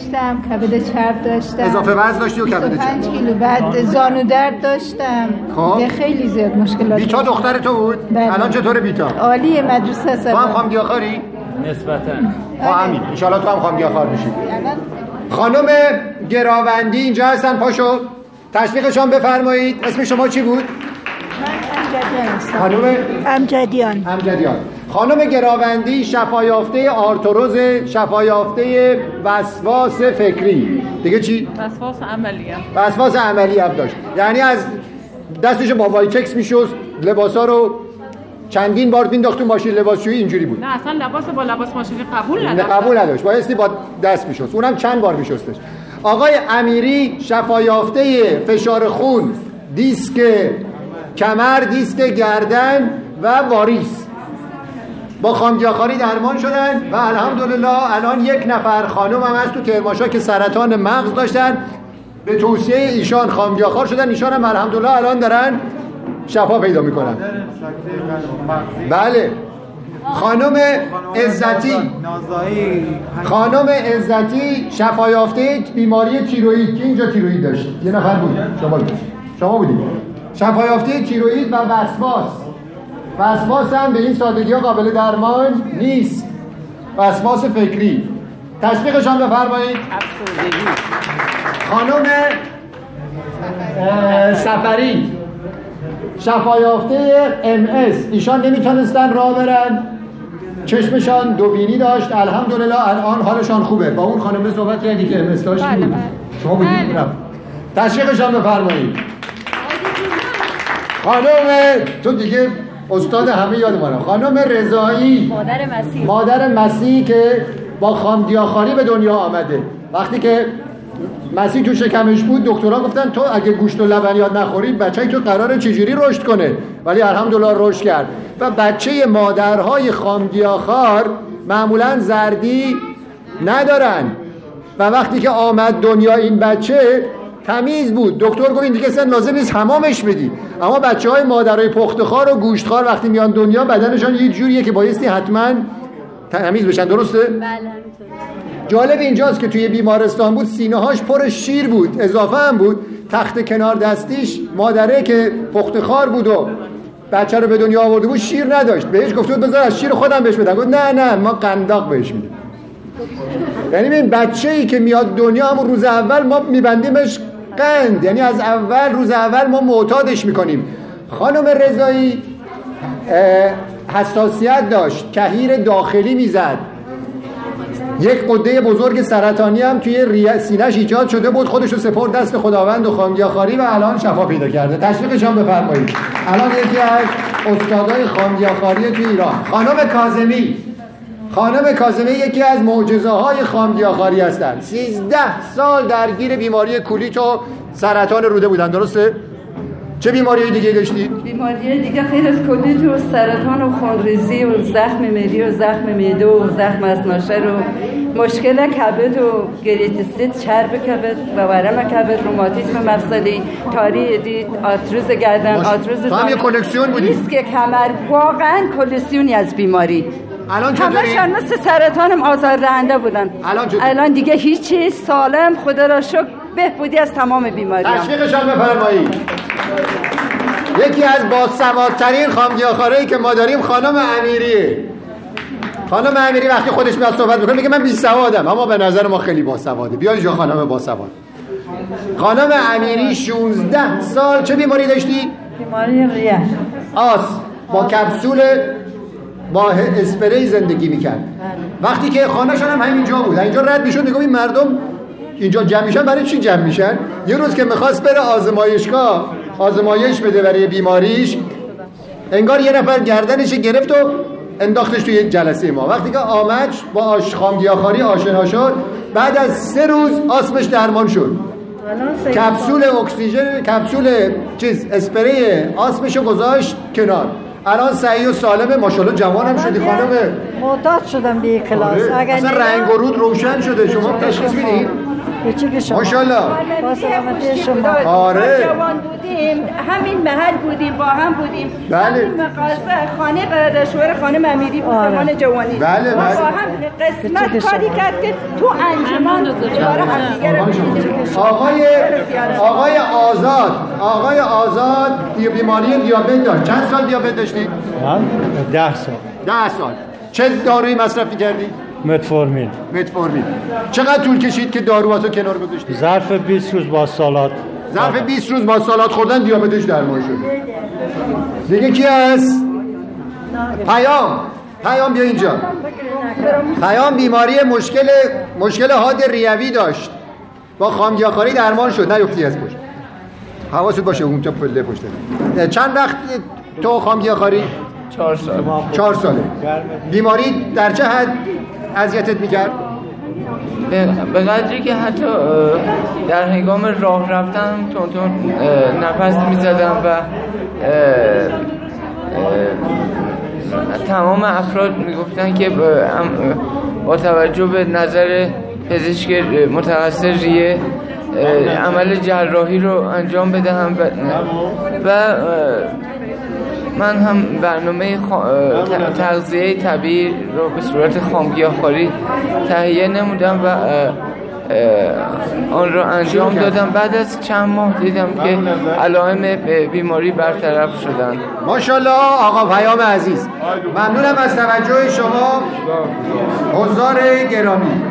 داشتم کبد چرب داشتم. اضافه وزن داشتی و کبد 25 چرب کیلو. بعد زانو درد داشتم. خب. خیلی زیاد مشکلات بیتا. دختر تو بود؟ بله. الان چطور بیتا؟ عالیه مدرسه تو هم خام گیاهخواری نسبتا. خب همین. ان تو هم خام گیاهخوار میشی الان خانم گراوندی اینجا هستن. پاشو. تشویقشان بفرمایید. اسم شما چی بود؟ من امجدیان هستم. خانم؟ امجدیان. امجدیان. خانم گراوندی شفایافته آرتروز شفایافته وسواس فکری. دیگه چی؟ وسواس عملیه. وسواس عملی هم داشت. یعنی از دستش با وایتکس میشست لباسا رو چندین بار مینداخت تو ماشین لباسشویی اینجوری بود. نه اصلا لباس با لباس ماشینی قبول نه نداشت. قبول نداشت. بایستی با دست میشست. اونم چند بار میشستش. آقای امیری شفایافته فشار خون دیسک کمر دیسک گردن و واریس. با خامگیاخواری درمان شدن و الحمدلله الان یک نفر خانم هم هست تو کرماشا که سرطان مغز داشتن. به توصیه ایشان خامگیاخوار شدن. ایشان هم الحمدلله الان دارن شفا پیدا می‌کنن. بله. خانم عزتی خانم عزتی شفا یافته بیماری تیروئید. که اینجا تیروئید داشت. یه نفر بود. شما بود شما بودید شفا یافته تیروئید و وسواس. وسواس هم به این سادگی ها قابل درمان نیست. وسواس فکری. تشویقشان بفرمایید. خانم سفری. شفایافته ام اس. ایشان نمی‌تونستن راه برن. چشمشان دو بینی داشت. الحمدلله الان حالشان خوبه. با اون خانم صحبت کردی که ام اس داشت بله، بود بله. شما بودید بله. رفت. تشویقشان بفرمایید. خانم تو دیگه استاد همه یادمونه. خانم رضایی. مادر مسیح. مادر مسیح که با خامگیاخواری به دنیا آمده. وقتی که مسیح تو شکمش بود دکترها گفتن تو اگه گوشت و لبنیات نخوری بچه تو قراره چجوری رشد کنه؟ ولی الحمدلله رشد کرد. و بچه مادرهای خامگیاخوار معمولا زردی ندارن. و وقتی که آمد دنیا این بچه تمیز بود. دکتر گفت این دیگه اصلا لازم نیست حمامش بدی. اما بچه های مادرای پختخوار و گوشتخوار وقتی میان دنیا بدنشان یه جوریه که بایستی حتما تمیز بشن. درسته؟ بله جالب اینجاست که توی بیمارستان بود سینه هاش پر شیر بود اضافه هم بود. تخت کنار دستیش مادره که پختخوار بود و بچه رو به دنیا آورده بود شیر نداشت. بهش گفته بود بذار از شیر خودم بهش بدم. گفت نه نه ما قنداق بهش میدیم. یعنی این بچه ای که میاد دنیا همون روز اول ما میبندیمش قند یعنی از اول روز اول ما معتادش می‌کنیم. خانم رضایی حساسیت داشت. کهیر داخلی می‌زد. یک قده بزرگ سرطانی هم توی ری- سینه‌ش ایجاد شده بود. خودش رو سپرد دست خداوند و خامگیاخواری و الان شفا پیدا کرده. تشویقشان بفرمایید. الان یکی از استادای خامگیاخواری توی ایران. خانم کاظمی. خانم کاظمی یکی از معجزه های خامگیاخواری هستند 13 سال درگیر بیماری کولیت و سرطان روده بودن درسته چه بیماری دیگه داشتید بیماری دیگه غیر از کلیت و سرطان و خونریزی و زخم مری و زخم معده و زخم از ناشر و مشکل کبد و گریتیسیت چرب کبد و ورم کبد روماتیسم مفصلی تاری دید آتروز گردن. آتروز تو هم یه کلکسیون بودی. دیسک کمر واقعا کلکسیونی از بیماری الان چطوری؟ همشان مثل سرطانم آزاردهنده بودن. الان چطوری؟ الان دیگه هیچی سالم خدا را شکر بهبودی از تمام بیماری. تشویقشان بفرمایید. یکی از باسوادترین خامگیاخوارهایی که ما داریم خانم امیریه. خانم امیری وقتی خودش میاد صحبت می‌کنه میگه من بی سوادم اما به نظر ما خیلی باسواده بیا اینجا خانم باسواد خانم امیری 16 سال چه بیماری داشتی؟ بیماری ریه. آس. با کپسول با اسپری زندگی می‌کرد. وقتی که خانهشان هم همینجا بود. اینجا رد می‌شد میگم این مردم اینجا جمع میشن. برای چی جمع میشن؟ یه روز که می‌خواست بره آزمایشگاه آزمایش بده برای بیماریش انگار یه نفر گردنش گرفت و انداختش توی یک جلسه ما. وقتی که آمد با آش خامگیاخواری آشنا شد. بعد از سه روز آسمش درمان شد. کپسول اکسیژن کپسول چیز اسپری آسمشو گذاشت کنار. الان صحیح و سالمه ماشاءالله جوانم شدی خانم. معتاد شدم به کلاس آره. اگر اصلا رنگ و رود روشن شده شما تشخیص می‌دید به چی شما ماشاءالله با سلامتی شما آره. جوان بودیم همین محل بودیم با هم بودیم بله. همین مغازه خانه برادرشوهر خانم امیری بود آره. زمان جوانی بله، بله. با هم قسمت کاری. کرد که تو انجمن دوباره همدیگه رو ببینیم. آقای آقای آزاد آقای آزاد بیماری دیابت داشت چند سال دیابت داشتی؟ من ده سال ده سال چه دارویی مصرف کردی؟ متفورمین. متفورمین. چقدر طول کشید که داروهاتو کنار گذاشتی؟ ظرف 20 روز با سالات. ظرف 20 روز با سالات خوردن دیابتش درمان شد. دیگه کی هست؟ پیام. پیام بیا اینجا. پیام بیماری مشکل مشکل حاد ریوی داشت. با خامگیاخواری درمان شد. نیفتی از پشت. حواست باشه اونجا پله پشت چند وقت تو خامگیاخواری؟ چهار سال چهار ساله. بیماری در چه حد اذیتت می‌کرد؟ به قدری که حتی در هنگام راه رفتن تون تون اه، نفس می‌زدم و تمام افراد می‌گفتن که با, توجه به نظر پزشک متخصص ریه عمل جراحی رو انجام بدهم و, و من هم برنامه خا- اه، ت- تغذیه طبیعی رو به صورت خامگیاخواری تهیه نمودم و آن رو انجام دادم. بعد از چند ماه دیدم که علائم بیماری برطرف شدن. ماشاءالله آقا پیام عزیز. ممنونم از توجه شما. حضار گرامی.